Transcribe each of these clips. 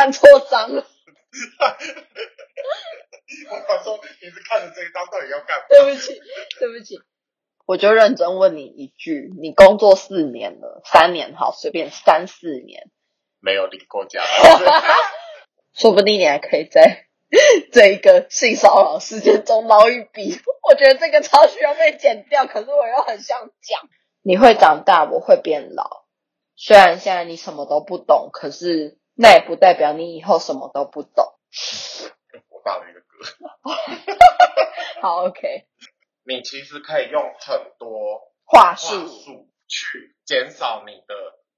看错章了。我想说你是看着这一张到底要干嘛？对不起，对不起。我就认真问你一句：你工作四年了，三年好，随便三四年，没有领过假，说不定你还可以在 这一个性骚扰事件中捞一笔。我觉得这个超需要被剪掉，可是我又很想讲。你会长大，我会变老。虽然现在你什么都不懂，可是那也不代表你以后什么都不懂。我打了一个嗝。好，OK。你其实可以用很多话术术去减少你的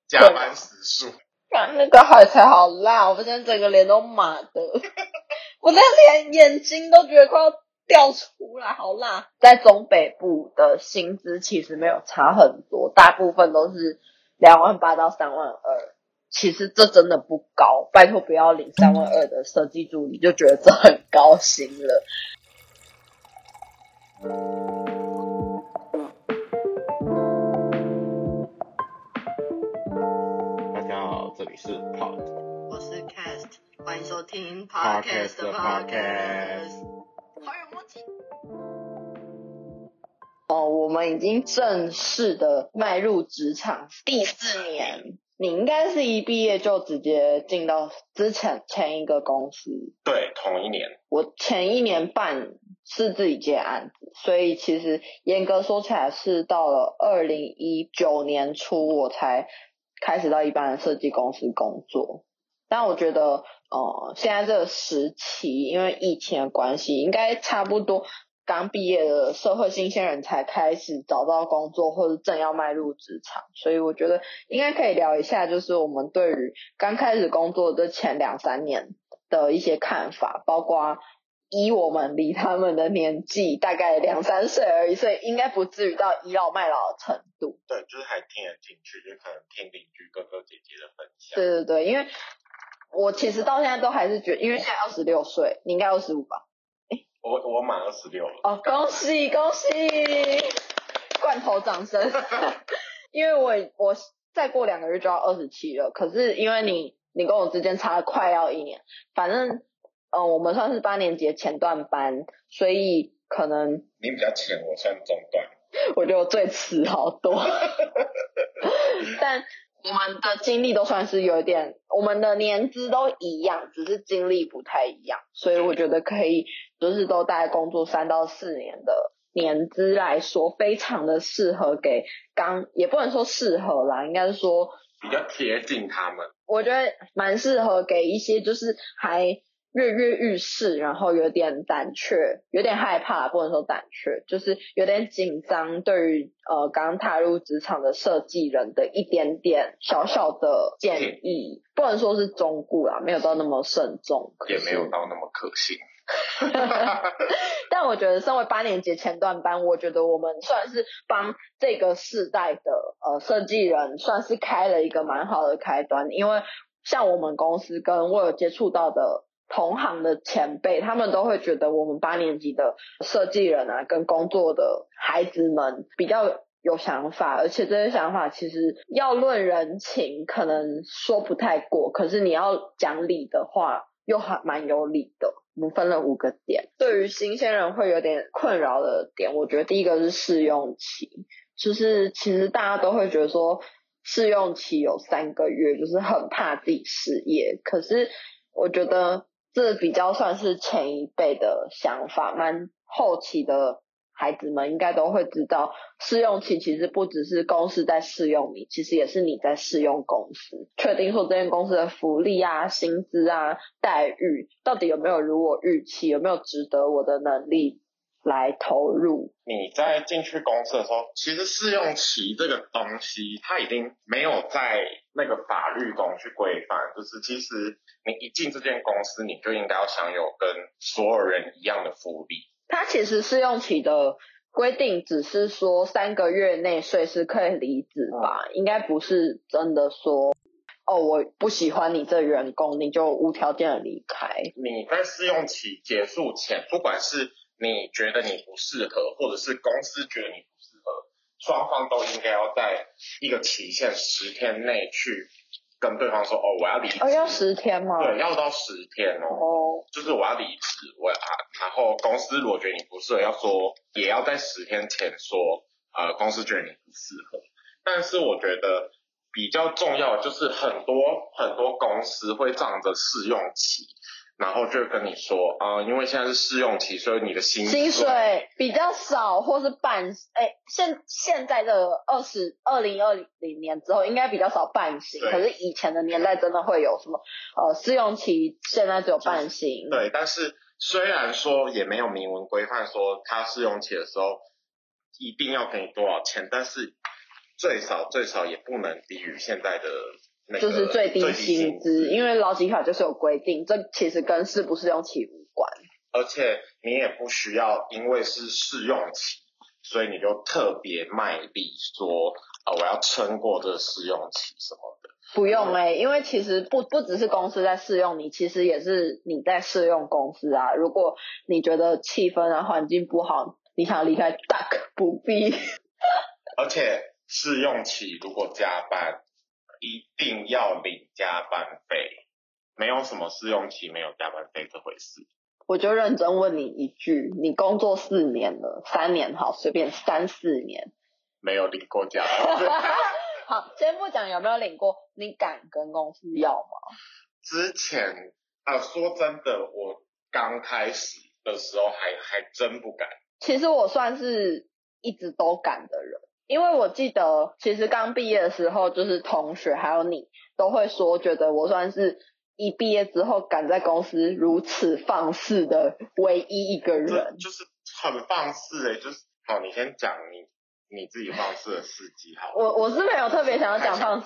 加班时数。看那个海才好辣，我现在整个脸都麻的，我的脸眼睛都觉得快要掉出来，好辣。在中北部的薪资其实没有差很多，大部分都是两万八到三万二。其实这真的不高，拜托不要领三万二的设计助理就觉得这很高薪了。大家好，这里是 Pod，我是 Cast，欢迎收听 Podcast 的 Podcast。好有默契。哦，我们已经正式的迈入职场第四年。你应该是一毕业就直接进到之前前一个公司。对，同一年。我前一年半是自己接案子，所以其实严格说起来是到了二零一九年初我才开始到一般的设计公司工作。但我觉得，呃，现在这个时期因为疫情的关系，应该差不多。刚毕业的社会新鲜人才开始找到工作，或者正要迈入职场，所以我觉得应该可以聊一下，就是我们对于刚开始工作的前两三年的一些看法，包括以我们离他们的年纪大概两三岁而已，所以应该不至于到倚老卖老的程度。对，就是还听得进去，就可能听邻居哥哥姐姐的分享。对对对，因为我其实到现在都还是觉得，因为现在二十六岁，你应该二十五吧。我我满二十六了哦，恭喜恭喜！罐头掌声，因为我我再过两个月就要二十七了，可是因为你你跟我之间差了快要一年，反正嗯我们算是八年级前段班，所以可能你比较浅，我算中段，我觉得我最迟好多，但。我们的经历都算是有点，我们的年资都一样，只是经历不太一样，所以我觉得可以，就是都大概工作三到四年的年资来说，非常的适合给刚，也不能说适合啦，应该是说比较贴近他们。我觉得蛮适合给一些就是还。跃跃欲试，然后有点胆怯，有点害怕，不能说胆怯，就是有点紧张。对于呃刚踏入职场的设计人的一点点小小的建议，不能说是忠固啦，没有到那么慎重，也没有到那么可信。但我觉得，身为八年级前段班，我觉得我们算是帮这个世代的呃设计人，算是开了一个蛮好的开端。因为像我们公司跟我有接触到的。同行的前辈，他们都会觉得我们八年级的设计人啊，跟工作的孩子们比较有想法，而且这些想法其实要论人情，可能说不太过，可是你要讲理的话，又还蛮有理的。我们分了五个点，对于新鲜人会有点困扰的点，我觉得第一个是试用期，就是其实大家都会觉得说试用期有三个月，就是很怕自己失业，可是我觉得。这比较算是前一辈的想法，蛮后期的孩子们应该都会知道，试用期其实不只是公司在试用你，其实也是你在试用公司，确定说这间公司的福利啊、薪资啊、待遇到底有没有如我预期，有没有值得我的能力。来投入。你在进去公司的时候，其实试用期这个东西，它已经没有在那个法律中去规范。就是其实你一进这间公司，你就应该要享有跟所有人一样的福利。它其实试用期的规定只是说三个月内随时可以离职吧，应该不是真的说哦，我不喜欢你这员工，你就无条件的离开。你在试用期结束前，不管是你觉得你不适合，或者是公司觉得你不适合，双方都应该要在一个期限十天内去跟对方说哦我要离职，哦要十天吗？对，要到十天哦，哦，就是我要离职，我啊，然后公司如果觉得你不适合，要说也要在十天前说，呃，公司觉得你不适合。但是我觉得比较重要就是很多很多公司会仗着试用期，然后就跟你说，啊、因为现在是试用期，所以你的薪薪水比较少，或是半，哎，现现在的二十二零二零年之后，应该比较少半薪。可是以前的年代真的会有什么，呃，试用期现在只有半薪。对，但是虽然说也没有明文规范说他试用期的时候一定要给你多少钱，但是最少最少也不能低于现在的那个就是最低低薪资，因为劳基法就是有规定，这其实跟试不试用期无关。而且你也不需要因为是试用期，所以你就特别卖力说，啊、我要撑过这个试用期什么的。不用哎、因为其实不不只是公司在试用你，其实也是你在试用公司啊。如果你觉得气氛啊环境不好，你想离开，大可不必。而且试用期如果加班，一定要领加班费，没有什么试用期没有加班费这回事。我就认真问你一句，你工作四年了，三年好，随便三四年，没有领过加班费。好，先不讲有没有领过，你敢跟公司要吗？之前啊、说真的，我刚开始的时候还还真不敢。其实我算是一直都敢的人，因为我记得其实刚毕业的时候，就是同学还有你都会说，觉得我算是一毕业之后敢在公司如此放肆的唯一一个人。就是很放肆诶、就是好，你先讲你你自己放肆的事迹好。我我是没有特别想要讲放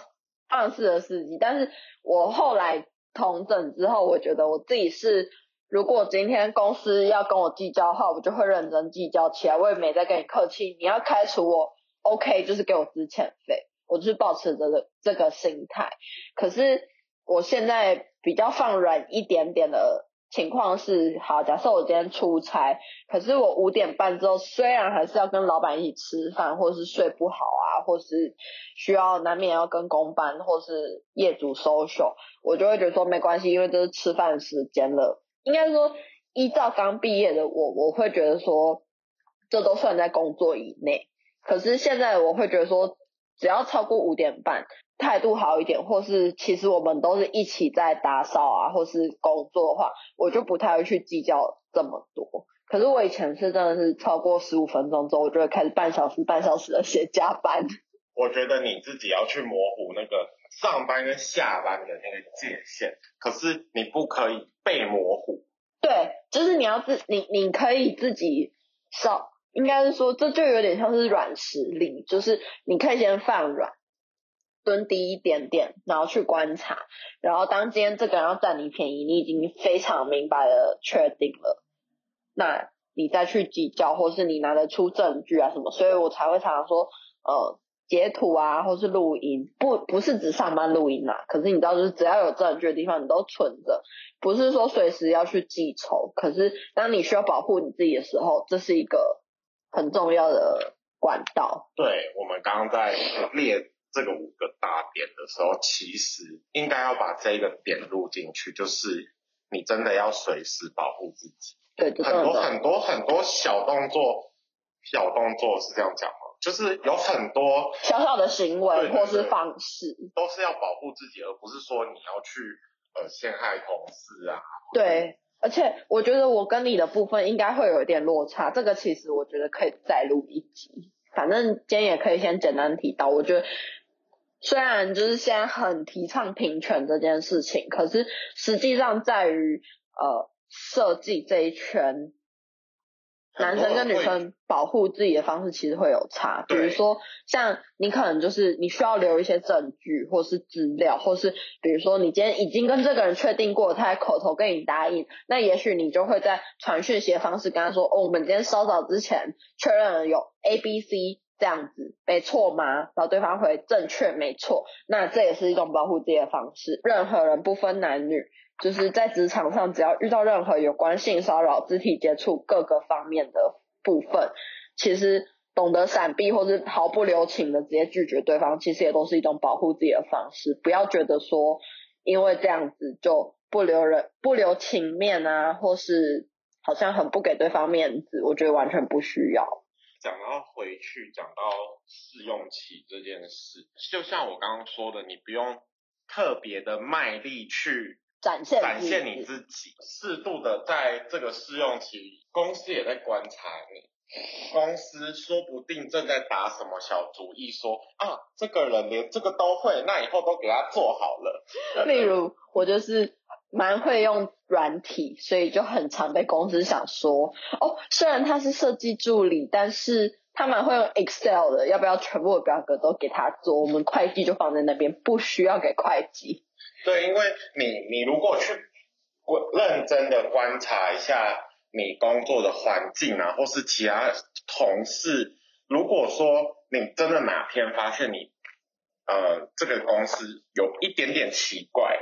放肆的事迹，但是我后来同整之后，我觉得我自己是，如果今天公司要跟我计较的话，我就会认真计较起来，我也没再跟你客气。你要开除我，OK，就是给我资遣费，我就是保持这个这个心态。可是我现在比较放软一点点的情况是，好，假设我今天出差，可是我五点半之后，虽然还是要跟老板一起吃饭，或是睡不好啊，或是需要难免要跟公班或是业主 social，我就会觉得说没关系，因为这是吃饭时间了。应该说，依照刚毕业的我，我会觉得说，这都算在工作以内。可是现在我会觉得说，只要超过五点半，态度好一点，或是其实我们都是一起在打扫啊，或是工作的话，我就不太会去计较这么多。可是我以前是真的是超过十五分钟之后，我就会开始半小时半小时的写加班。我觉得你自己要去模糊那个上班跟下班的那个界限，可是你不可以被模糊。对，就是你要自你你可以自己稍，应该是说这就有点像是软实力，就是你可以先放软，蹲低一点点，然后去观察，然后当今天这个人要占你便宜，你已经非常明白的确定了，那你再去计较，或是你拿得出证据啊什么，所以我才会常常说，呃。截图啊，或是录音，不不是指上班录音啦，可是你知道，就是只要有证据的地方，你都存着，不是说随时要去记仇。可是当你需要保护你自己的时候，这是一个很重要的管道。对，我们刚刚在列这个五个大点的时候，其实应该要把这个点录进去，就是你真的要随时保护自己。对，很多很多很多小动作，小动作是这样讲吗？就是有很多小小的行为或是方式，都是要保护自己，而不是说你要去呃陷害同事啊。对。而且我觉得我跟你的部分应该会有一点落差，这个其实我觉得可以再录一集。反正今天也可以先简单提到，我觉得虽然就是现在很提倡平权这件事情，可是实际上在于呃设计这一圈，男生跟女生保护自己的方式其实会有差，比如说像你可能就是你需要留一些证据或是资料，或是比如说你今天已经跟这个人确定过，他还口头跟你答应，那也许你就会在传讯息的方式跟他说，哦，我们今天稍早之前确认了有 A、B、C 这样子，没错吗？然后对方回正确，没错，那这也是一种保护自己的方式。任何人不分男女，就是在职场上，只要遇到任何有关性骚扰、肢体接触各个方面的部分，其实懂得闪避或是毫不留情的直接拒绝对方，其实也都是一种保护自己的方式。不要觉得说因为这样子就不留人不留情面啊，或是好像很不给对方面子，我觉得完全不需要。讲到回去，讲到试用期这件事，就像我刚刚说的，你不用特别的卖力去展现展现你自己，适度的在这个试用期，公司也在观察你。公司说不定正在打什么小主意，说啊，这个人连这个都会，那以后都给他做好了。例如，我就是蛮会用软体，所以就很常被公司想说，哦，虽然他是设计助理，但是他蛮会用 Excel 的，要不要全部的表格都给他做？我们会计就放在那边，不需要给会计。对，因为你你如果去认真的观察一下。你工作的环境啊，或是其他同事，如果说你真的哪天发现你，呃，这个公司有一点点奇怪，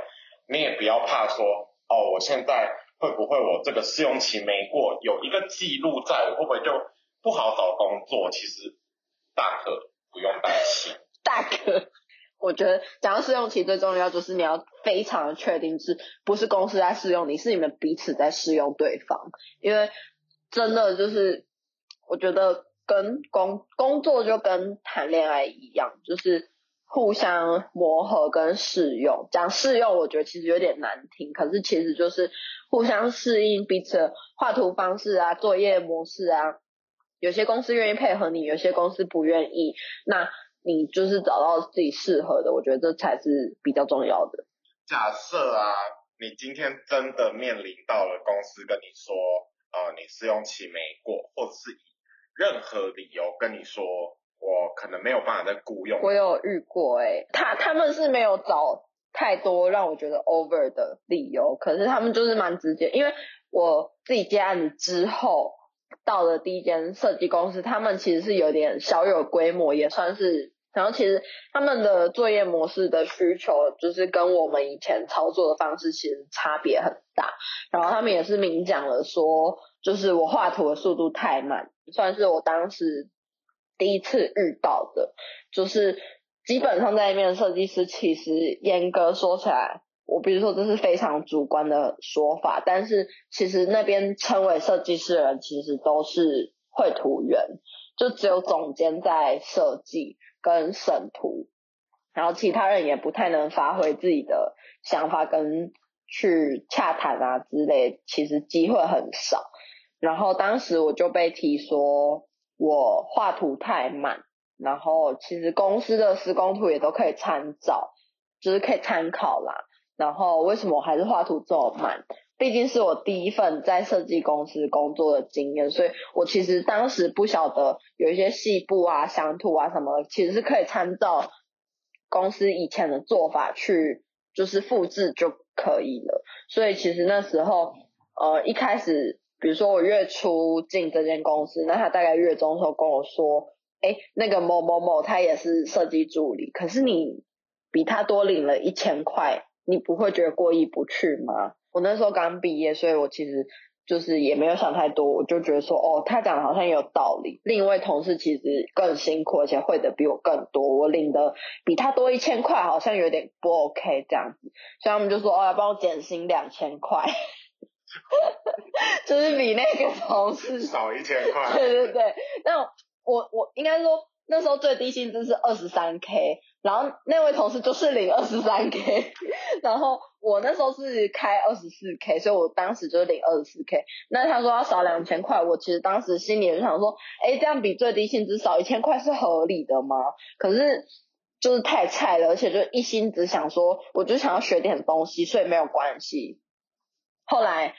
你也不要怕说，哦，我现在会不会我这个试用期没过，有一个记录在，我会不会就不好找工作？其实大可不用担心，大可。我觉得讲到试用期最重要就是你要非常的确定是不是公司在试用你，是你们彼此在试用对方。因为真的就是我觉得跟工工作就跟谈恋爱一样，就是互相磨合跟试用。讲试用我觉得其实有点难听，可是其实就是互相适应彼此画图方式啊、作业模式啊。有些公司愿意配合你，有些公司不愿意。那你就是找到自己适合的，我觉得这才是比较重要的。假设啊，你今天真的面临到了公司跟你说，呃，你试用期没过，或者是以任何理由跟你说，我可能没有办法再雇佣。我有遇过，哎，他他们是没有找太多让我觉得 over 的理由，可是他们就是蛮直接，因为我自己接案子之后，到了第一间设计公司，他们其实是有点小有规模，也算是。然后其实他们的作业模式的需求，就是跟我们以前操作的方式其实差别很大。然后他们也是明讲了说，就是我画图的速度太慢，算是我当时第一次遇到的。就是基本上在那边的设计师，其实严格说起来，我比如说这是非常主观的说法，但是其实那边称为设计师的人，其实都是绘图员，就只有总监在设计。跟审图，然后其他人也不太能发挥自己的想法跟去洽谈啊之类，其实机会很少。然后当时我就被提说我画图太慢，然后其实公司的施工图也都可以参照，就是可以参考啦。然后为什么我还是画图这么慢？毕竟是我第一份在设计公司工作的经验，所以我其实当时不晓得有一些细部啊、详图啊什么，其实是可以参照公司以前的做法去，就是复制就可以了。所以其实那时候，呃，一开始，比如说我月初进这间公司，那他大概月中时候跟我说，哎，那个某某某他也是设计助理，可是你比他多领了一千块，你不会觉得过意不去吗？我那时候刚毕业，所以我其实就是也没有想太多，我就觉得说，哦，他讲的好像也有道理。另一位同事其实更辛苦，而且会的比我更多，我领的比他多一千块，好像有点不 OK 这样子，所以他们就说，哦，要帮我减薪两千块，就是比那个同事少一千块。对对对，那我我应该说那时候最低薪资是二十三 K。然后那位同事就是领二十三 k，然后我那时候是开二十四 k，所以我当时就是领二十四 k。那他说要少两千块，我其实当时心里就想说，哎，这样比最低薪资少一千块是合理的吗？可是就是太菜了，而且就一心只想说，我就想要学点东西，所以没有关系。后来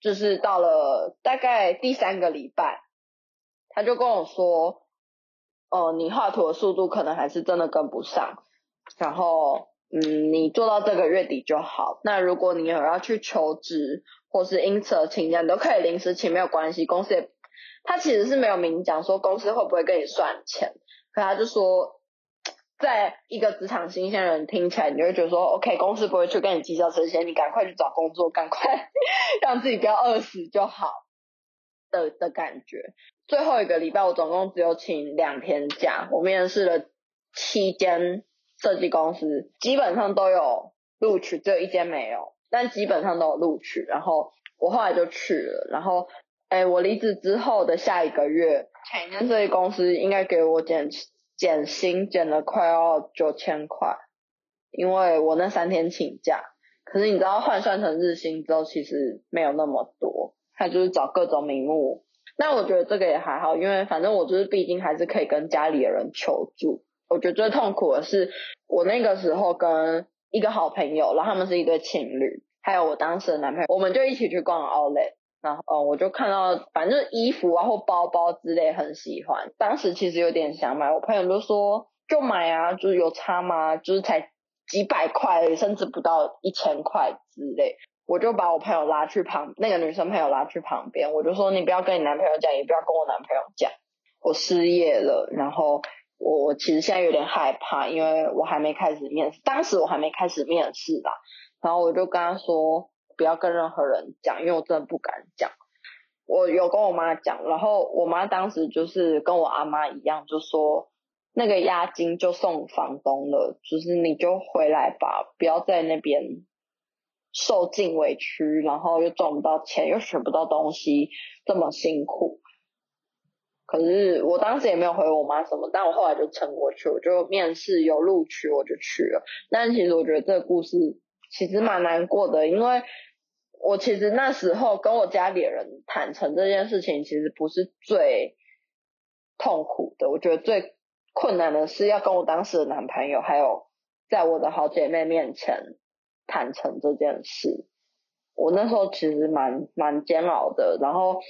就是到了大概第三个礼拜，他就跟我说。哦，你画图的速度可能还是真的跟不上，然后，嗯，你做到这个月底就好。那如果你有要去求职或是因此而请假，你都可以临时请，没有关系。公司也，他其实是没有明讲说公司会不会跟你算钱，可他就说，在一个职场新鲜人听起来，你就会觉得说，OK，公司不会去跟你计较这些，你赶快去找工作，赶快 让自己不要饿死就好的的感觉。最后一个礼拜我总共只有请两天假，我面试了七间设计公司，基本上都有录取，只有一间没有，但基本上都有录取。然后我后来就去了，然后哎，我离职之后的下一个月，前一间设计公司应该给我减减薪，减了快要九千块，因为我那三天请假。可是你知道换算成日薪之后，其实没有那么多，他就是找各种名目。那我觉得这个也还好，因为反正我就是毕竟还是可以跟家里的人求助。我觉得最痛苦的是我那个时候跟一个好朋友，然后他们是一对情侣，还有我当时的男朋友，我们就一起去逛奥莱然后我就看到反正衣服啊或包包之类很喜欢，当时其实有点想买，我朋友就说就买啊，就是有差吗？就是才几百块，甚至不到一千块之类。我就把我朋友拉去旁，那个女生朋友拉去旁边，我就说你不要跟你男朋友讲，也不要跟我男朋友讲，我失业了，然后我我其实现在有点害怕，因为我还没开始面试，当时我还没开始面试吧，然后我就跟他说不要跟任何人讲，因为我真的不敢讲，我有跟我妈讲，然后我妈当时就是跟我阿妈一样，就说那个押金就送房东了，就是你就回来吧，不要在那边。受尽委屈，然后又赚不到钱，又学不到东西，这么辛苦。可是我当时也没有回我妈什么，但我后来就撑过去，我就面试有录取，我就去了。但其实我觉得这个故事其实蛮难过的，因为我其实那时候跟我家里人坦诚这件事情，其实不是最痛苦的。我觉得最困难的是要跟我当时的男朋友，还有在我的好姐妹面前。坦诚这件事，我那时候其实蛮蛮煎熬的。然后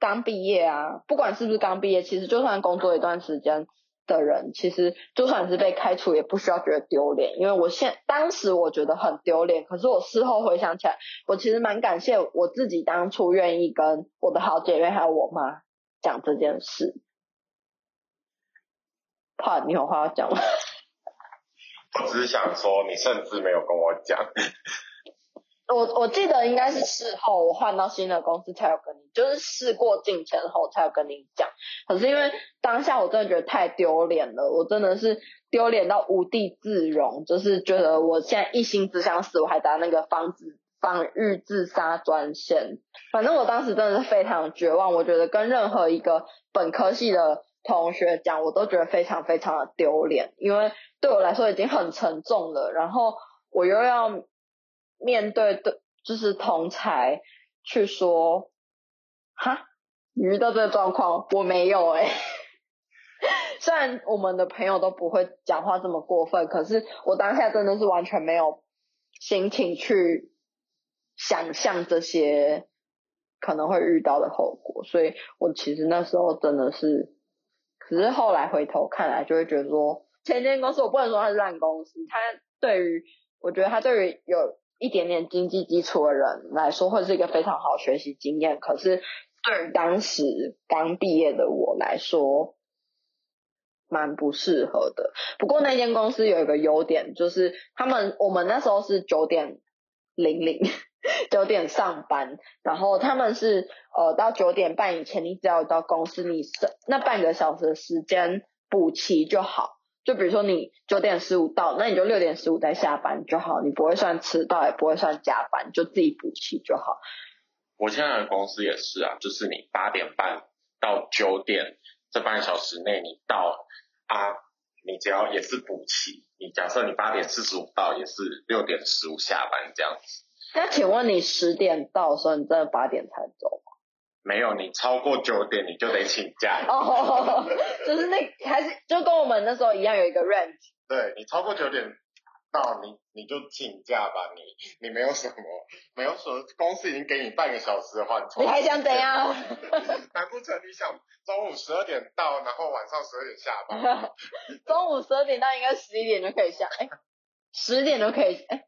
刚毕业啊，不管是不是刚毕业，其实就算工作一段时间的人，其实就算是被开除，也不需要觉得丢脸。因为我现当时我觉得很丢脸，可是我事后回想起来，我其实蛮感谢我自己当初愿意跟我的好姐妹还有我妈讲这件事。怕你有话要讲吗？我只是想说，你甚至没有跟我讲。我我记得应该是事后，我换到新的公司才有跟你，就是事过境迁后才有跟你讲。可是因为当下我真的觉得太丢脸了，我真的是丢脸到无地自容，就是觉得我现在一心只想死，我还打那个防止防御自杀专线。反正我当时真的是非常绝望，我觉得跟任何一个本科系的。同学讲，我都觉得非常非常的丢脸，因为对我来说已经很沉重了，然后我又要面对的，就是同才去说，哈，遇到这个状况我没有哎，虽然我们的朋友都不会讲话这么过分，可是我当下真的是完全没有心情去想象这些可能会遇到的后果，所以我其实那时候真的是。可是后来回头看来，就会觉得说，前间公司我不能说它是烂公司，它对于我觉得它对于有一点点经济基础的人来说，会是一个非常好学习经验。可是对于当时刚毕业的我来说，蛮不适合的。不过那间公司有一个优点，就是他们我们那时候是九点零零。九点上班，然后他们是呃到九点半以前，你只要到公司，你那半个小时的时间补齐就好。就比如说你九点十五到，那你就六点十五再下班就好，你不会算迟到，也不会算加班，就自己补齐就好。我现在的公司也是啊，就是你八点半到九点这半小时内你到啊，你只要也是补齐。你假设你八点四十五到，也是六点十五下班这样子。那请问你十点到的时候，你真的八点才走吗？没有，你超过九点你就得请假。哦，就是那还是就跟我们那时候一样有一个 range。对你超过九点到，你你就请假吧，你你没有什么，没有什么，公司已经给你半个小时的话，你还想怎样？难不成你想中午十二点到，然后晚上十二点下班？中午十二点到应该十一点就可以下，哎，十点就可以，哎。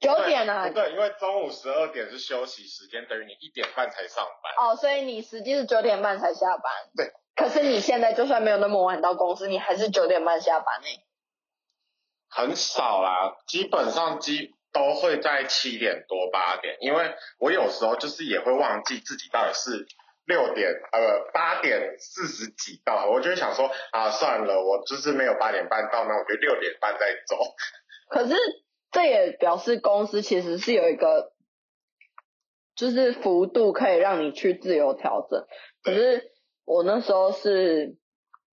九点啊？对，因为中午十二点是休息时间，等于你一点半才上班。哦，所以你实际是九点半才下班。对。可是你现在就算没有那么晚到公司，你还是九点半下班呢。很少啦，基本上基都会在七点多八点，因为我有时候就是也会忘记自己到底是六点呃八点四十几到，我就会想说啊算了，我就是没有八点半到，那我就六点半再走。可是这也表示公司其实是有一个，就是幅度可以让你去自由调整。可是我那时候是，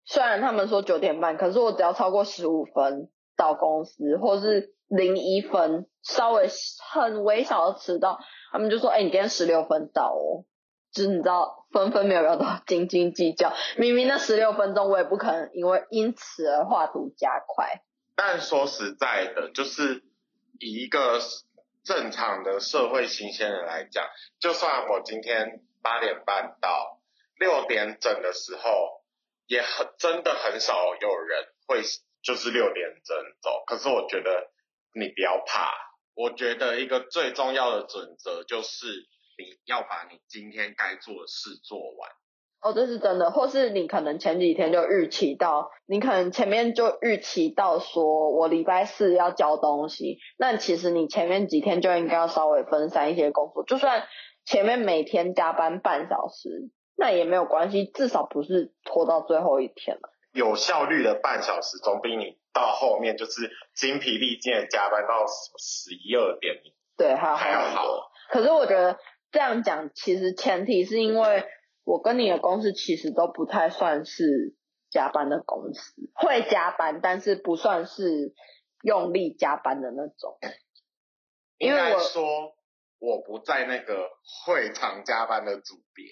虽然他们说九点半，可是我只要超过十五分到公司，或是零一分稍微很微小的迟到，他们就说：“哎，你今天十六分到哦。”就是你知道分分秒秒都斤斤计较，明明那十六分钟我也不可能因为因此而画图加快。但说实在的，就是以一个正常的社会新鲜人来讲，就算我今天八点半到六点整的时候，也很真的很少有人会就是六点整走。可是我觉得你不要怕，我觉得一个最重要的准则就是。你要把你今天该做的事做完。哦，这是真的，或是你可能前几天就预期到，你可能前面就预期到说我礼拜四要交东西，那其实你前面几天就应该要稍微分散一些工作，就算前面每天加班半小时，那也没有关系，至少不是拖到最后一天了。有效率的半小时总比你到后面就是精疲力尽的加班到十一二点，对，还要好。可是我觉得。这样讲，其实前提是因为我跟你的公司其实都不太算是加班的公司，会加班，但是不算是用力加班的那种。应该说我不在那个会常加班的组别。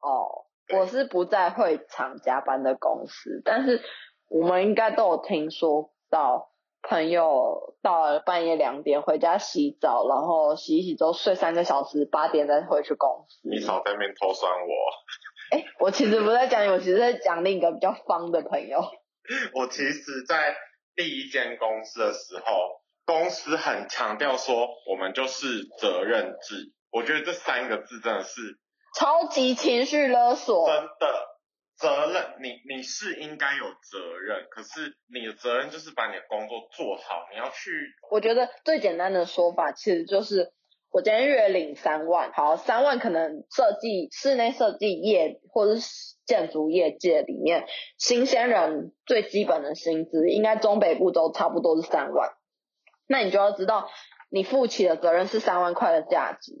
哦，我是不在会常加班的公司，但是我们应该都有听说到。朋友到了半夜两点回家洗澡，然后洗一洗之后睡三个小时，八点再回去公司。你少在那边偷酸我。哎，我其实不在讲你，我其实在讲另一个比较方的朋友。我其实，在第一间公司的时候，公司很强调说，我们就是责任制。我觉得这三个字真的是超级情绪勒索，真的。责任，你你是应该有责任，可是你的责任就是把你的工作做好。你要去，我觉得最简单的说法其实就是，我今天月领三万，好，三万可能设计室内设计业或者是建筑业界里面，新鲜人最基本的薪资应该中北部都差不多是三万，那你就要知道，你负起的责任是三万块的价值。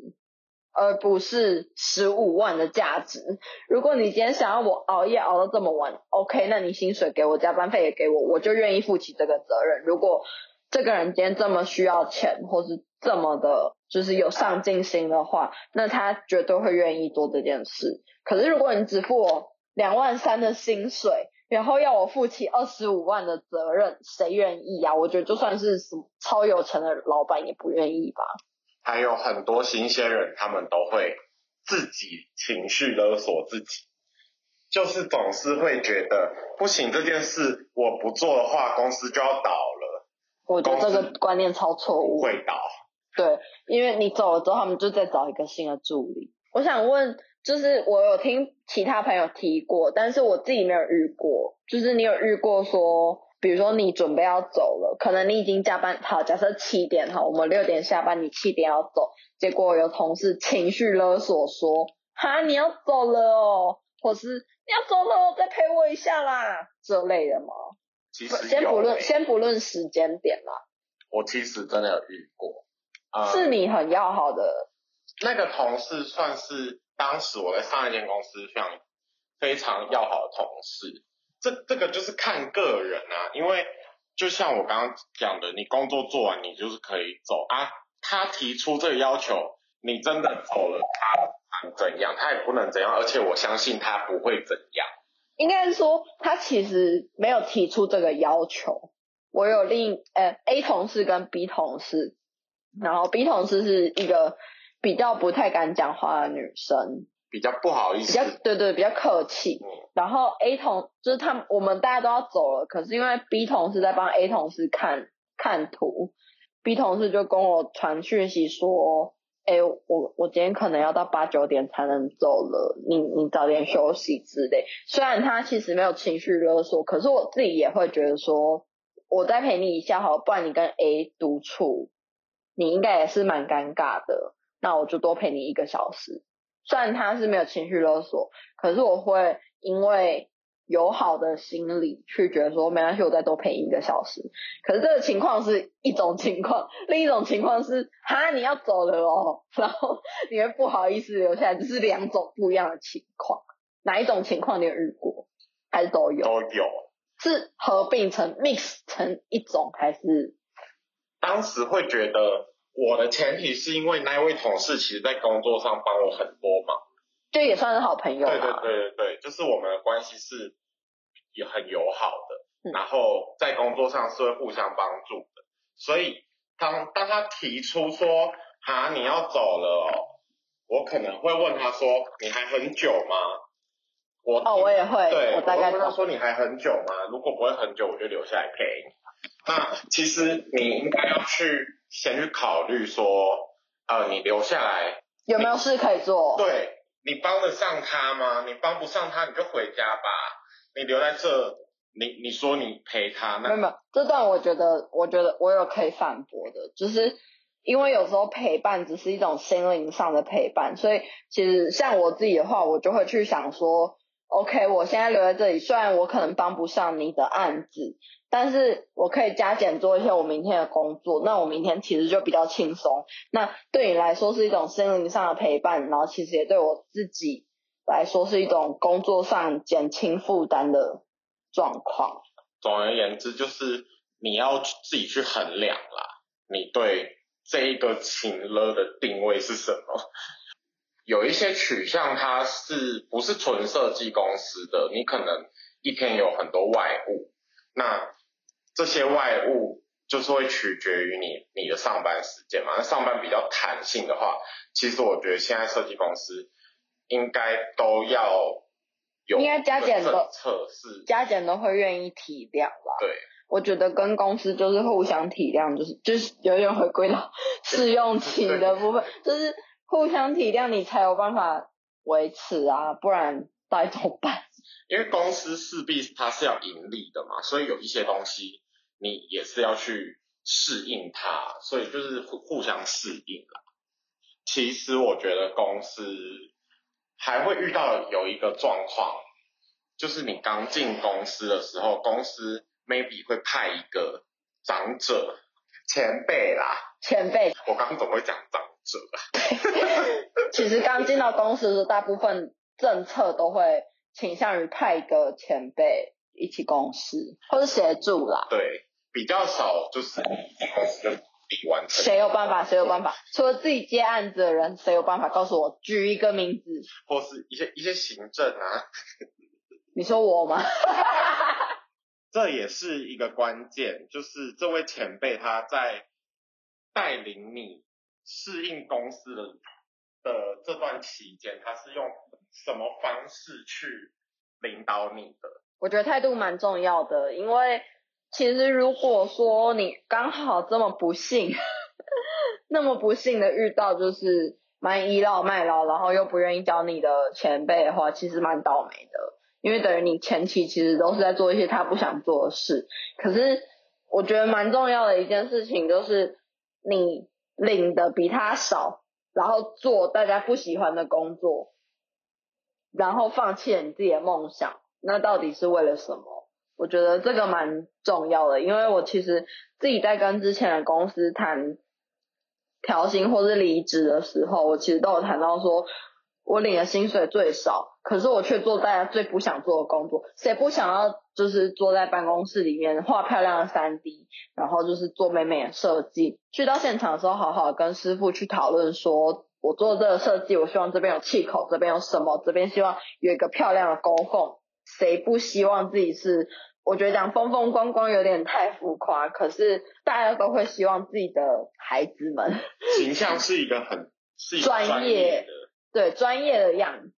而不是十五万的价值。如果你今天想要我熬夜熬到这么晚，OK，那你薪水给我，加班费也给我，我就愿意负起这个责任。如果这个人今天这么需要钱，或是这么的，就是有上进心的话，那他绝对会愿意做这件事。可是如果你只付我两万三的薪水，然后要我负起二十五万的责任，谁愿意啊？我觉得就算是什么超有钱的老板也不愿意吧。还有很多新鲜人，他们都会自己情绪勒索自己，就是总是会觉得不行，这件事我不做的话，公司就要倒了。我觉得这个观念超错误。会倒。对，因为你走了之后，他们就再找一个新的助理。我想问，就是我有听其他朋友提过，但是我自己没有遇过，就是你有遇过说。比如说你准备要走了，可能你已经加班好，假设七点哈，我们六点下班，你七点要走，结果有同事情绪勒索说，哈你要走了哦，或是你要走了，再陪我一下啦，这类的吗？其实先不论先不论时间点啦，我其实真的有遇过，是你很要好的那个同事，算是当时我在上一间公司非常非常要好的同事。这这个就是看个人啊，因为就像我刚刚讲的，你工作做完你就是可以走啊。他提出这个要求，你真的走了，他能怎样？他也不能怎样，而且我相信他不会怎样。应该是说他其实没有提出这个要求。我有另呃 A 同事跟 B 同事，然后 B 同事是一个比较不太敢讲话的女生。比较不好意思，比较对对比较客气。然后 A 同就是他们，我们大家都要走了，可是因为 B 同事在帮 A 同事看看图，B 同事就跟我传讯息说：“哎，我我今天可能要到八九点才能走了，你你早点休息之类。”虽然他其实没有情绪勒索，可是我自己也会觉得说：“我再陪你一下好，不然你跟 A 独处，你应该也是蛮尴尬的。那我就多陪你一个小时。”虽然他是没有情绪勒索，可是我会因为友好的心理去觉得说没关系，我再多陪你一个小时。可是这个情况是一种情况，另一种情况是哈你要走了哦，然后你会不好意思留下来，这是两种不一样的情况。哪一种情况你有遇过？还是都有？都有。是合并成 mix 成一种，还是？当时会觉得我的前提是因为那位同事其实在工作上帮我很多忙，就也算是好朋友。对对对对对，就是我们的关系是也很友好的，然后在工作上是会互相帮助的。所以当当他提出说哈你要走了，我可能会问他说你还很久吗？我哦我也会，对，我大概跟他说你还很久吗？如果不会很久，我就留下来陪你。那其实你应该要去先去考虑说，呃，你留下来有没有事可以做？对，你帮得上他吗？你帮不上他，你就回家吧。你留在这，你你说你陪他，那没有没有，这段我觉得，我觉得我有可以反驳的，就是因为有时候陪伴只是一种心灵上的陪伴，所以其实像我自己的话，我就会去想说，OK，我现在留在这里，虽然我可能帮不上你的案子。但是我可以加减做一些我明天的工作，那我明天其实就比较轻松。那对你来说是一种心灵上的陪伴，然后其实也对我自己来说是一种工作上减轻负担的状况。总而言之，就是你要自己去衡量啦，你对这一个情勒的定位是什么？有一些取向它是不是纯设计公司的？你可能一天有很多外务，那。这些外物就是会取决于你你的上班时间嘛。那上班比较弹性的话，其实我觉得现在设计公司应该都要有应该加减的测试，加减都会愿意体谅吧。对，我觉得跟公司就是互相体谅，就是就是有点回归到 试用期的部分，就是互相体谅，你才有办法维持啊，不然该怎么办？因为公司势必它是要盈利的嘛，所以有一些东西。你也是要去适应它，所以就是互互相适应啦。其实我觉得公司还会遇到有一个状况，就是你刚进公司的时候，公司 maybe 会派一个长者前辈啦，前辈。我刚刚怎么会讲长 其实刚进到公司的大部分政策都会倾向于派一个前辈一起共事，或是协助啦。对。比较少，就是公司就理完成。谁有办法？谁有办法？除了自己接案子的人，谁有办法？告诉我，举一个名字。或是一些一些行政啊。你说我吗？这也是一个关键，就是这位前辈他在带领你适应公司的的这段期间，他是用什么方式去领导你的？我觉得态度蛮重要的，因为。其实，如果说你刚好这么不幸，那么不幸的遇到就是蛮倚老卖老，然后又不愿意教你的前辈的话，其实蛮倒霉的。因为等于你前期其实都是在做一些他不想做的事。可是，我觉得蛮重要的一件事情就是，你领的比他少，然后做大家不喜欢的工作，然后放弃了你自己的梦想，那到底是为了什么？我觉得这个蛮重要的，因为我其实自己在跟之前的公司谈调薪或是离职的时候，我其实都有谈到说，我领的薪水最少，可是我却做大家最不想做的工作。谁不想要就是坐在办公室里面画漂亮的三 D，然后就是做美美的设计？去到现场的时候，好好跟师傅去讨论，说我做这个设计，我希望这边有气口，这边有什么，这边希望有一个漂亮的勾缝。谁不希望自己是？我觉得讲风风光光有点太浮夸，可是大家都会希望自己的孩子们形象是一个很专业的，对专业的样。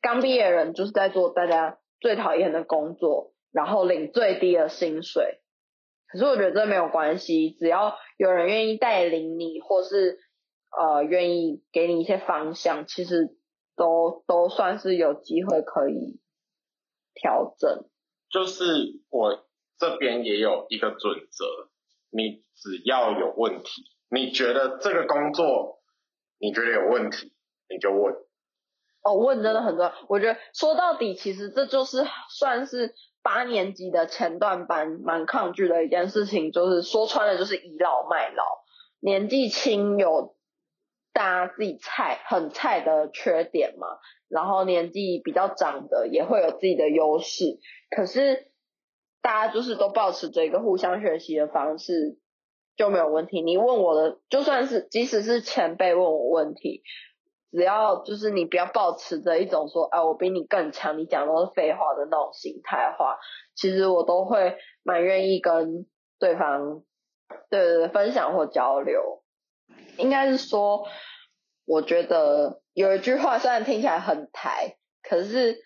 刚毕业人就是在做大家最讨厌的工作，然后领最低的薪水。可是我觉得这没有关系，只要有人愿意带领你，或是呃愿意给你一些方向，其实都都算是有机会可以调整。就是我这边也有一个准则，你只要有问题，你觉得这个工作你觉得有问题，你就问。哦，问真的很多。我觉得说到底，其实这就是算是八年级的前段班蛮抗拒的一件事情，就是说穿了就是倚老卖老，年纪轻有大家自己菜很菜的缺点嘛，然后年纪比较长的也会有自己的优势，可是大家就是都保持着一个互相学习的方式就没有问题。你问我的，就算是即使是前辈问我问题。只要就是你不要抱持着一种说，哎，我比你更强，你讲都是废话的那种心态话，其实我都会蛮愿意跟对方，对对对，分享或交流。应该是说，我觉得有一句话虽然听起来很台，可是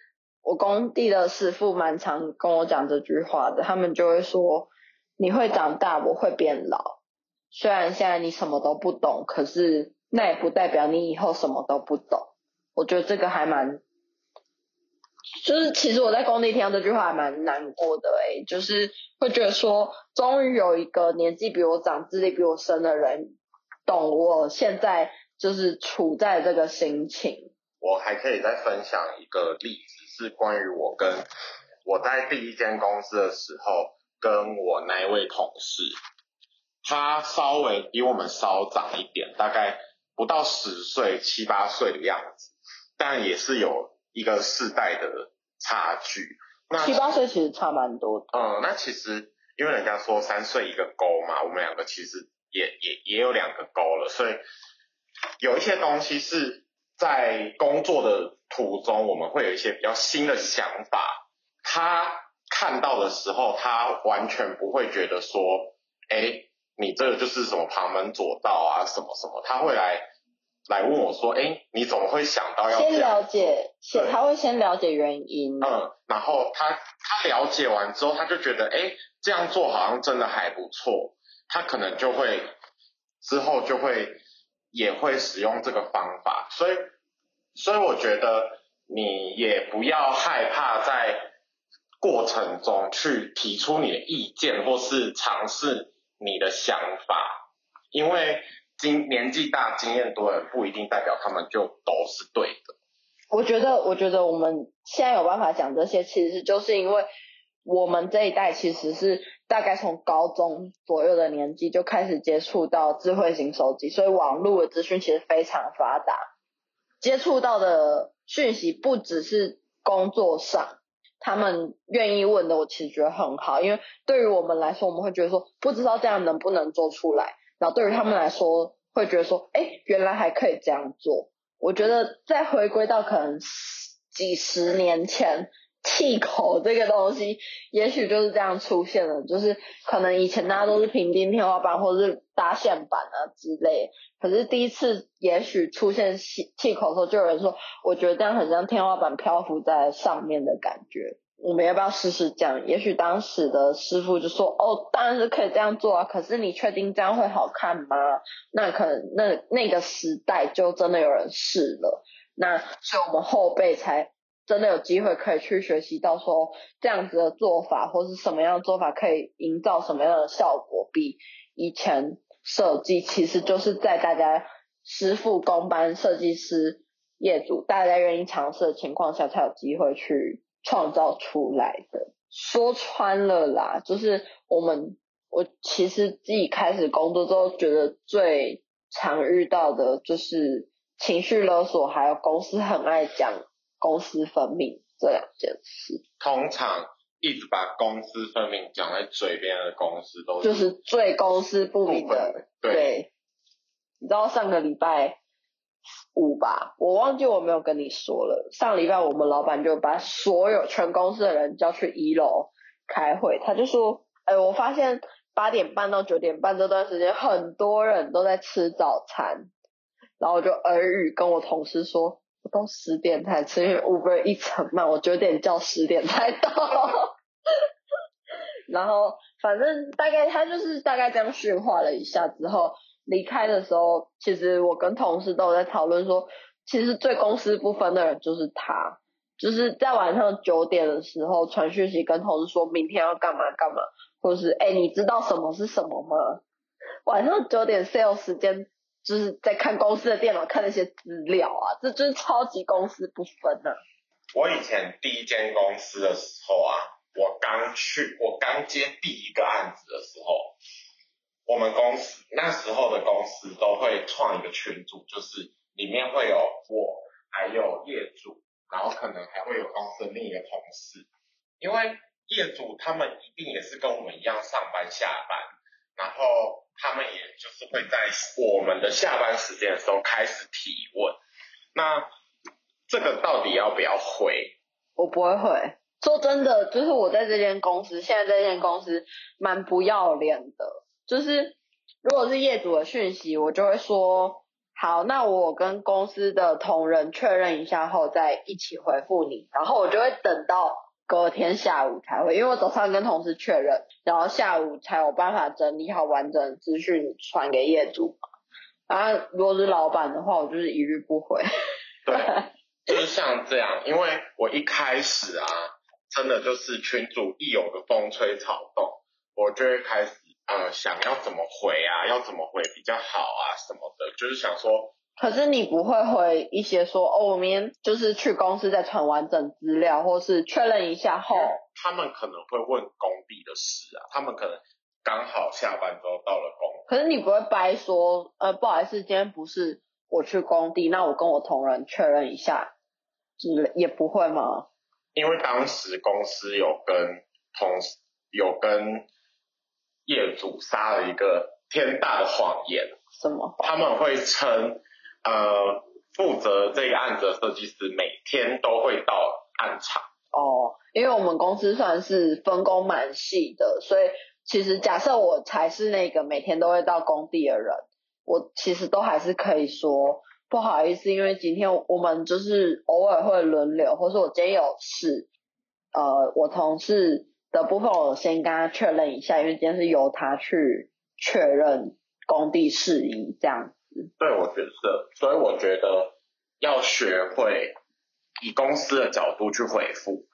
我工地的师傅蛮常跟我讲这句话的，他们就会说，你会长大，我会变老。虽然现在你什么都不懂，可是。那也不代表你以后什么都不懂，我觉得这个还蛮，就是其实我在工地听到这句话还蛮难过的哎，就是会觉得说，终于有一个年纪比我长、资历比我深的人懂我现在就是处在这个心情。我还可以再分享一个例子，是关于我跟我在第一间公司的时候，跟我那一位同事，他稍微比我们稍长一点，大概。不到十岁七八岁的样子，但也是有一个世代的差距。那七八岁其实差蛮多。嗯，那其实因为人家说三岁一个沟嘛，我们两个其实也也也有两个沟了，所以有一些东西是在工作的途中，我们会有一些比较新的想法。他看到的时候，他完全不会觉得说，哎。你这个就是什么旁门左道啊，什么什么，他会来来问我说，哎，你怎么会想到要先了解，先他会先了解原因，嗯，然后他他了解完之后，他就觉得，哎，这样做好像真的还不错，他可能就会之后就会也会使用这个方法，所以所以我觉得你也不要害怕在过程中去提出你的意见或是尝试。你的想法，因为经年纪大、经验多的人不一定代表他们就都是对的。我觉得，我觉得我们现在有办法讲这些，其实就是因为我们这一代其实是大概从高中左右的年纪就开始接触到智慧型手机，所以网络的资讯其实非常发达，接触到的讯息不只是工作上。他们愿意问的，我其实觉得很好，因为对于我们来说，我们会觉得说不知道这样能不能做出来，然后对于他们来说，会觉得说，哎，原来还可以这样做。我觉得再回归到可能几十年前。气口这个东西，也许就是这样出现了。就是可能以前大家都是平钉天花板或者是搭线板啊之类，可是第一次也许出现气气口的时候，就有人说，我觉得这样很像天花板漂浮在上面的感觉。我们要不要试试这样？也许当时的师傅就说，哦，当然是可以这样做啊。可是你确定这样会好看吗？那可能那那个时代就真的有人试了。那所以我们后辈才。真的有机会可以去学习到说这样子的做法，或是什么样的做法可以营造什么样的效果，比以前设计其实就是在大家师傅、工班、设计师、业主大家愿意尝试的情况下，才有机会去创造出来的。说穿了啦，就是我们我其实自己开始工作之后，觉得最常遇到的就是情绪勒索，还有公司很爱讲。公私分明这两件事，通常一直把公私分明讲在嘴边的公司都是就是最公私不明的。对，你知道上个礼拜五吧，我忘记我没有跟你说了。上礼拜我们老板就把所有全公司的人叫去一楼开会，他就说：“哎，我发现八点半到九点半这段时间，很多人都在吃早餐。”然后我就耳语跟我同事说。都十点才吃，因为 Uber 一层慢，我九点叫十点才到。然后反正大概他就是大概这样训话了一下之后，离开的时候，其实我跟同事都有在讨论说，其实最公私不分的人就是他，就是在晚上九点的时候传讯息跟同事说明天要干嘛干嘛，或是哎你知道什么是什么吗？晚上九点 sale 时间。就是在看公司的电脑看那些资料啊，这就是超级公司不分的。我以前第一间公司的时候啊，我刚去，我刚接第一个案子的时候，我们公司那时候的公司都会创一个群组，就是里面会有我，还有业主，然后可能还会有公司另一个同事，因为业主他们一定也是跟我们一样上班下班，然后他们也就是会在我们的下班时间的时候开始提问，那。这个到底要不要回？我不会回。说真的，就是我在这间公司，现在这间公司蛮不要脸的。就是如果是业主的讯息，我就会说好，那我跟公司的同仁确认一下后再一起回复你。然后我就会等到隔天下午才会，因为我早上跟同事确认，然后下午才有办法整理好完整资讯传给业主。啊，如果是老板的话，我就是一律不回。对。就是像这样，因为我一开始啊，真的就是群主一有个风吹草动，我就会开始呃想要怎么回啊，要怎么回比较好啊什么的，就是想说。可是你不会回一些说哦，我明天就是去公司再传完整资料，或是确认一下后。他们可能会问工地的事啊，他们可能刚好下班之后到了工。可是你不会掰说呃不好意思，今天不是我去工地，那我跟我同仁确认一下。也不会吗？因为当时公司有跟同事有跟业主撒了一个天大的谎言。什么？他们会称呃负责这个案子的设计师每天都会到案场。哦，因为我们公司算是分工蛮细的，所以其实假设我才是那个每天都会到工地的人，我其实都还是可以说。不好意思，因为今天我们就是偶尔会轮流，或是我今天有事，呃，我同事的部分我先跟他确认一下，因为今天是由他去确认工地事宜这样。对，我觉得，所以我觉得要学会以公司的角度去回复。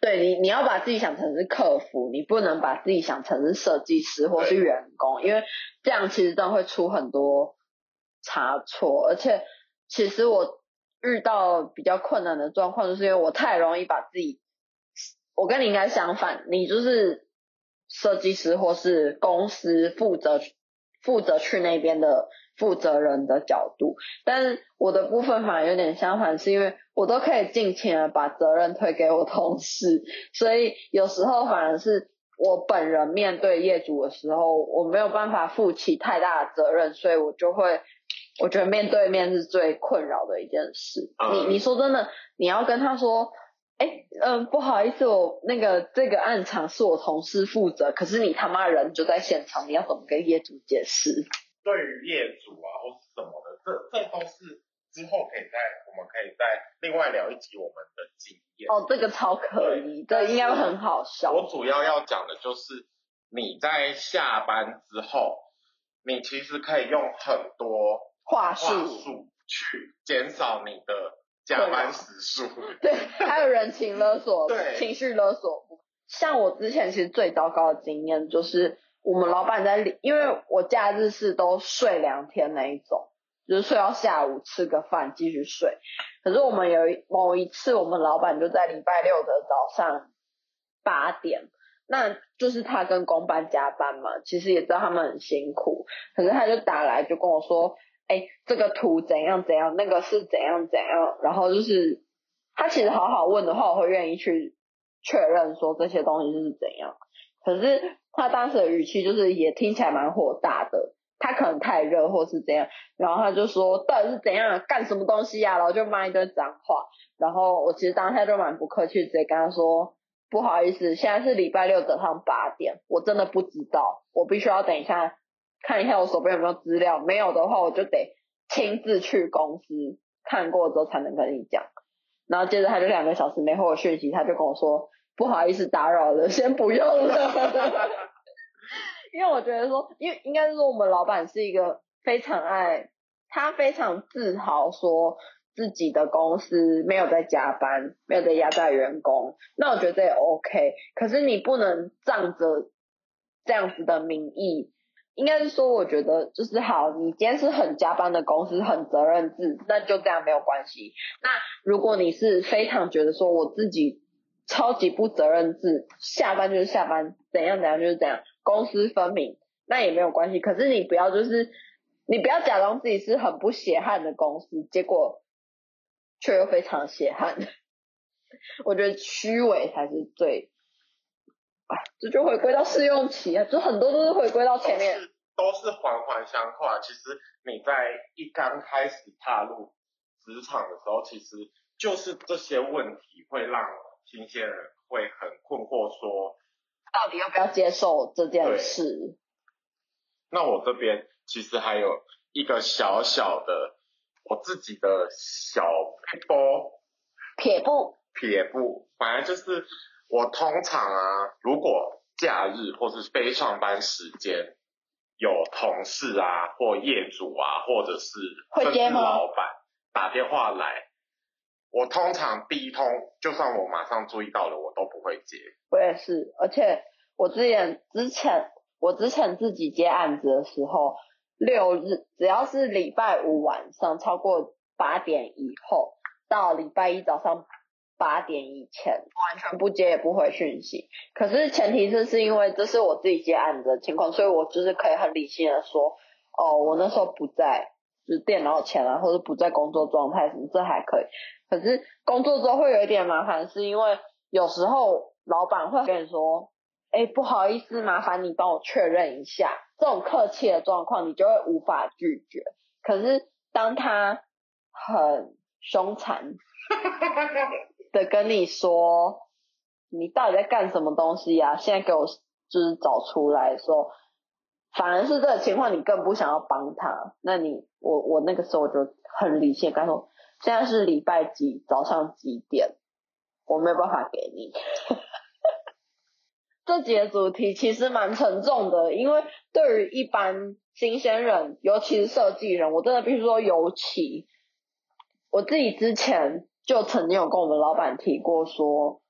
对你，你要把自己想成是客服，你不能把自己想成是设计师或是员工，因为这样其实真的会出很多。差错，而且其实我遇到比较困难的状况，就是因为我太容易把自己，我跟你应该相反，你就是设计师或是公司负责负责去那边的负责人的角度，但是我的部分反而有点相反，是因为我都可以尽情的把责任推给我同事，所以有时候反而是我本人面对业主的时候，我没有办法负起太大的责任，所以我就会。我觉得面对面是最困扰的一件事。你你说真的，你要跟他说，哎，嗯，不好意思，我那个这个案场是我同事负责，可是你他妈人就在现场，你要怎么跟业主解释？对于业主啊或是什么的，这这都是之后可以再我们可以再另外聊一集我们的经验。哦，这个超可以，对，应该会很好笑。我主要要讲的就是你在下班之后，你其实可以用很多。话术去减少你的加班时数，对，还有人情勒索，对，情绪勒索。像我之前其实最糟糕的经验就是，我们老板在，因为我假日是都睡两天那一种，就是睡到下午吃个饭继续睡。可是我们有一某一次，我们老板就在礼拜六的早上八点，那就是他跟公班加班嘛，其实也知道他们很辛苦，可是他就打来就跟我说。哎，这个图怎样怎样，那个是怎样怎样，然后就是他其实好好问的话，我会愿意去确认说这些东西是怎样。可是他当时的语气就是也听起来蛮火大的，他可能太热或是怎样，然后他就说到底是怎样干什么东西呀，然后就骂一堆脏话。然后我其实当下就蛮不客气，直接跟他说不好意思，现在是礼拜六早上八点，我真的不知道，我必须要等一下。看一下我手边有没有资料，没有的话我就得亲自去公司看过之后才能跟你讲。然后接着他就两个小时没回我讯息，他就跟我说不好意思打扰了，先不用了。因为我觉得说，因为应该是说我们老板是一个非常爱，他非常自豪说自己的公司没有在加班，没有在压榨员工。那我觉得也 OK，可是你不能仗着这样子的名义。应该是说，我觉得就是好，你今天是很加班的公司，很责任制，那就这样没有关系。那如果你是非常觉得说我自己超级不责任制，下班就是下班，怎样怎样就是怎样，公私分明，那也没有关系。可是你不要就是你不要假装自己是很不血汗的公司，结果却又非常血汗。我觉得虚伪才是最。这就回归到试用期啊，就很多都是回归到前面，都是环环相扣啊。其实你在一刚开始踏入职场的时候，其实就是这些问题会让新鲜人会很困惑，说到底要不要接受这件事？那我这边其实还有一个小小的我自己的小撇步，撇步，撇步，反正就是。我通常啊，如果假日或是非上班时间，有同事啊或业主啊，或者是会接？老板打电话来，我通常第一通，就算我马上注意到了，我都不会接。我也是，而且我之前之前我之前自己接案子的时候，六日只要是礼拜五晚上超过八点以后，到礼拜一早上。八点以前完全不接也不回讯息，可是前提是是因为这是我自己接案子的情况，所以我就是可以很理性的说，哦，我那时候不在，就是电脑前啊，或者不在工作状态什么，这还可以。可是工作之后会有一点麻烦，是因为有时候老板会跟你说，哎，不好意思，麻烦你帮我确认一下，这种客气的状况你就会无法拒绝。可是当他很凶残。的跟你说，你到底在干什么东西呀？现在给我就是找出来说，反而是这个情况，你更不想要帮他。那你我我那个时候就很理性，跟他说，现在是礼拜几早上几点，我没有办法给你。这节主题其实蛮沉重的，因为对于一般新鲜人，尤其是设计人，我真的必须说，尤其我自己之前。就曾经有跟我们老板提过，说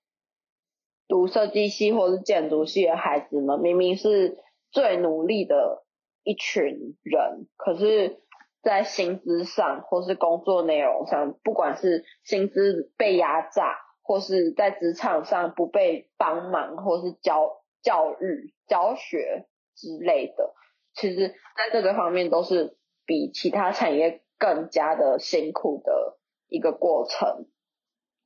读设计系或是建筑系的孩子们，明明是最努力的一群人，可是，在薪资上或是工作内容上，不管是薪资被压榨，或是在职场上不被帮忙，或是教教育教学之类的，其实在这个方面都是比其他产业更加的辛苦的。一个过程，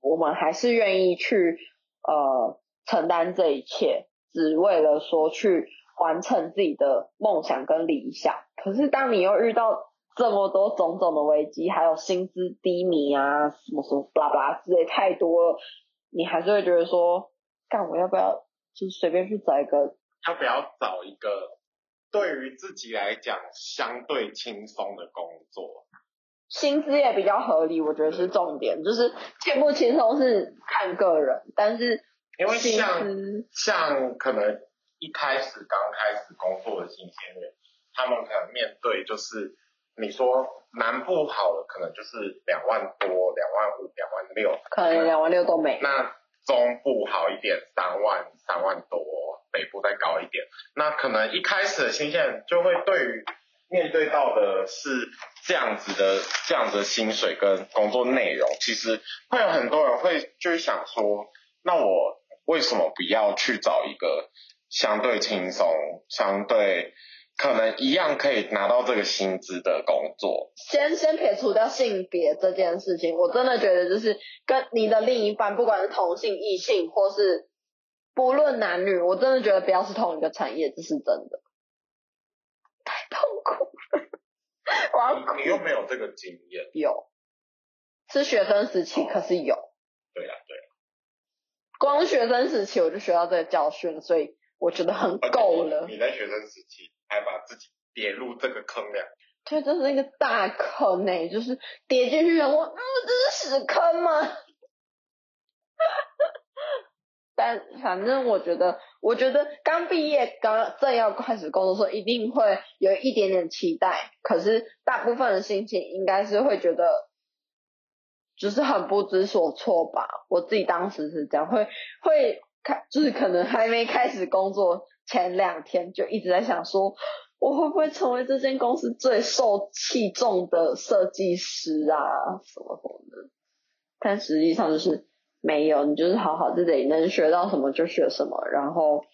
我们还是愿意去呃承担这一切，只为了说去完成自己的梦想跟理想。可是当你又遇到这么多种种的危机，还有薪资低迷啊，什么什么巴拉巴拉之类太多了，你还是会觉得说，干我要不要就是随便去找一个？要不要找一个对于自己来讲相对轻松的工作？薪资也比较合理，我觉得是重点，就是轻不轻松是看个人，但是因为像像可能一开始刚开始工作的新鲜人，他们可能面对就是你说南部好了，可能就是两万多、两万五、两万六，可能两万六都没。那中部好一点，三万、三万多，北部再高一点，那可能一开始的新鲜人就会对于。面对到的是这样子的这样的薪水跟工作内容，其实会有很多人会就是想说，那我为什么不要去找一个相对轻松、相对可能一样可以拿到这个薪资的工作？先先撇除掉性别这件事情，我真的觉得就是跟你的另一半，不管是同性、异性，或是不论男女，我真的觉得不要是同一个产业，这是真的。太痛苦，你你又没有这个经验，有，是学生时期，可是有，对呀对呀，光学生时期我就学到这个教训，所以我觉得很够了。你在学生时期还把自己跌入这个坑了，对，这是一个大坑呢，就是跌进去，我，嗯，这是屎坑吗？但反正我觉得，我觉得刚毕业、刚正要开始工作的时候，一定会有一点点期待。可是大部分的心情应该是会觉得，就是很不知所措吧。我自己当时是这样，会会开，就是可能还没开始工作前两天就一直在想说，我会不会成为这间公司最受器重的设计师啊？什么什么的？但实际上就是没有，你就是好好自己能学到什么就学什么，然后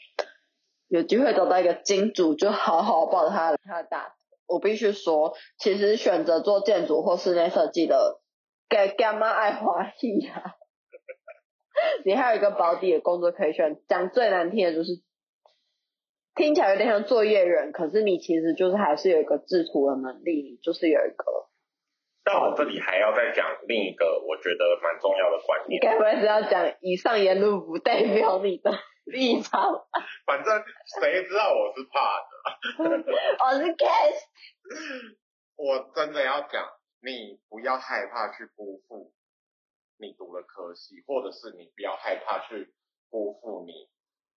有机会找到一个金主，就好好抱着他他的大。我必须说，其实选择做建筑或室内设计的，给干嘛爱华裔呀？你还有一个保底的工作可以选，讲最难听的就是。听起来有点像作业人，可是你其实就是还是有一个制图的能力，就是有一个。但我这里还要再讲另一个我觉得蛮重要的观念。该不会是要讲以上言论不代表你的立场？反正谁知道我是怕的。我是 case。我真的要讲，你不要害怕去辜负你读了科系，或者是你不要害怕去辜负你。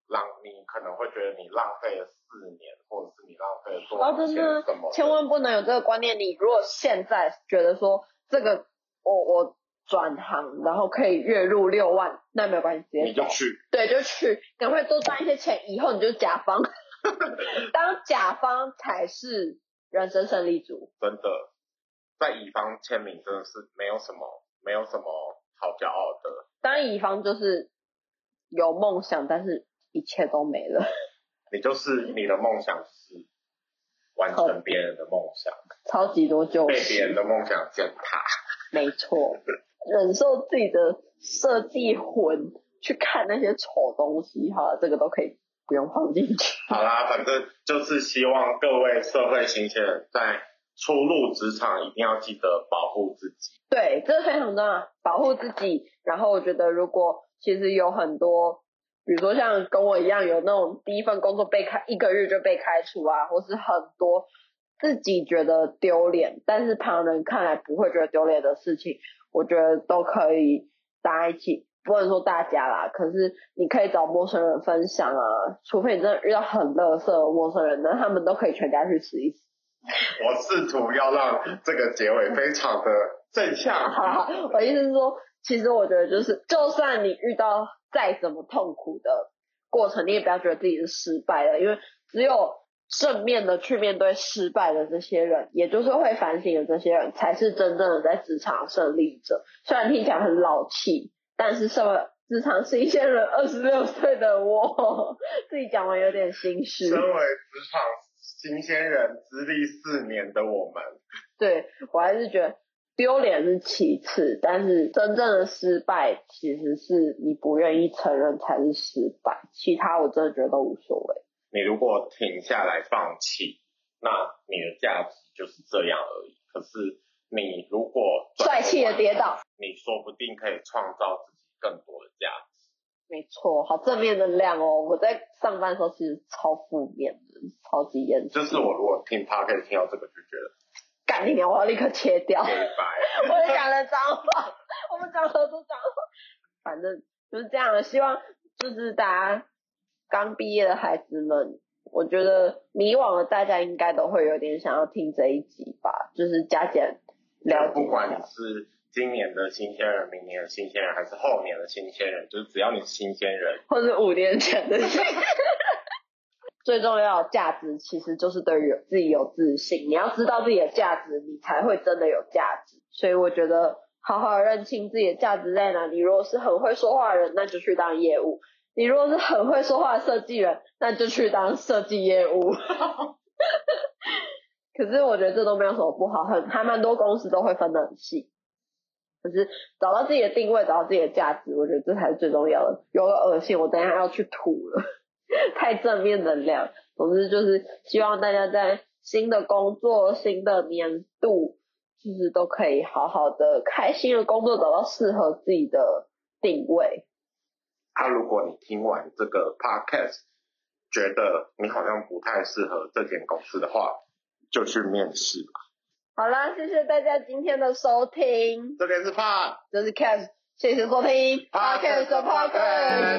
浪，你可能会觉得你浪费了四年，或者是你浪费了多少钱什么？千万不能有这个观念。你如果现在觉得说这个，我我转行，然后可以月入六万，那没有关系，你就去，对，就去，赶快多赚一些钱，以后你就甲方，当甲方才是人生胜利组。真的，在乙方签名真的是没有什么，没有什么好骄傲的。当乙方就是有梦想，但是。一切都没了，你就是你的梦想是完成别人的梦想，超级多就被别人的梦想践踏，没错，忍受自己的设计魂去看那些丑东西，哈，这个都可以不用放进去。好啦，反正就是希望各位社会新鲜人在初入职场一定要记得保护自己。对，这非常重要，保护自己。然后我觉得，如果其实有很多。比如说像跟我一样有那种第一份工作被开一个月就被开除啊，或是很多自己觉得丢脸，但是旁人看来不会觉得丢脸的事情，我觉得都可以大家一起，不能说大家啦，可是你可以找陌生人分享啊，除非你真的遇到很乐色的陌生人，那他们都可以全家去吃一吃。我试图要让这个结尾非常的正向。哈，我意思是说，其实我觉得就是，就算你遇到。再怎么痛苦的过程，你也不要觉得自己是失败了，因为只有正面的去面对失败的这些人，也就是会反省的这些人，才是真正的在职场胜利者。虽然听起来很老气，但是身为职场新鲜人，二十六岁的我，自己讲完有点心虚。身为职场新鲜人，资历四年的我们，对我还是觉得。丢脸是其次，但是真正的失败其实是你不愿意承认才是失败，其他我真的觉得都无所谓。你如果停下来放弃，那你的价值就是这样而已。可是你如果帅气的跌倒，你说不定可以创造自己更多的价值。没错，好正面能量哦！我在上班的时候其实超负面的，超级严重。就是我如果听他可以听到这个，就觉得。干你娘！我要立刻切掉。我也讲了脏话，我们讲了多脏话，反正就是这样的。希望就是大家刚毕业的孩子们，我觉得迷惘的大家应该都会有点想要听这一集吧，就是加减了解。不管你是今年的新鲜人、明年的新鲜人，还是后年的新鲜人，就是只要你是新鲜人，或者五年前的新。最重要的价值其实就是对于自己有自信。你要知道自己的价值，你才会真的有价值。所以我觉得好好认清自己的价值在哪里。如果是很会说话的人，那就去当业务；你如果是很会说话的设计人，那就去当设计业务。可是我觉得这都没有什么不好，很还蛮多公司都会分得很细。可是找到自己的定位，找到自己的价值，我觉得这才是最重要的。有了恶心，我等下要去吐了。太正面能量，总之就是希望大家在新的工作、新的年度，就是都可以好好的、开心的工作，找到适合自己的定位。啊，如果你听完这个 podcast，觉得你好像不太适合这间公司的话，就去面试吧。好啦，谢谢大家今天的收听。这边是 Pod，这是 Cast，谢谢收听 podcast 的 podcast。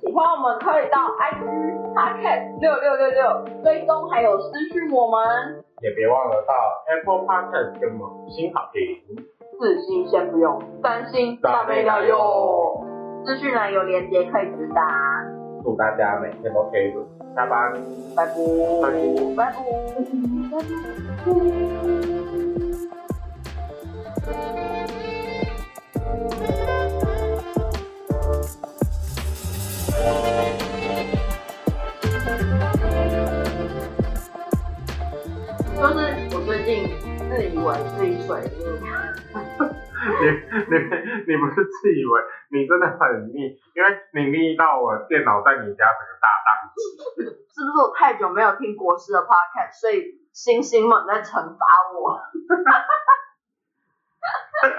喜欢我们可以到 IG Podcast 六六六六追踪，还有私讯我们。也别忘了到 Apple Podcast 给我们五星好评。四星先不用，三星大没了哟。资讯栏有链接可以直达。祝大家每天都可以下班。拜拜，拜拜，拜拜就是我最近自以为自己水逆，你你你不是自以为你真的很腻，因为你腻到我电脑在你家整个大宕机。是不是我太久没有听国师的 podcast，所以星星们在惩罚我？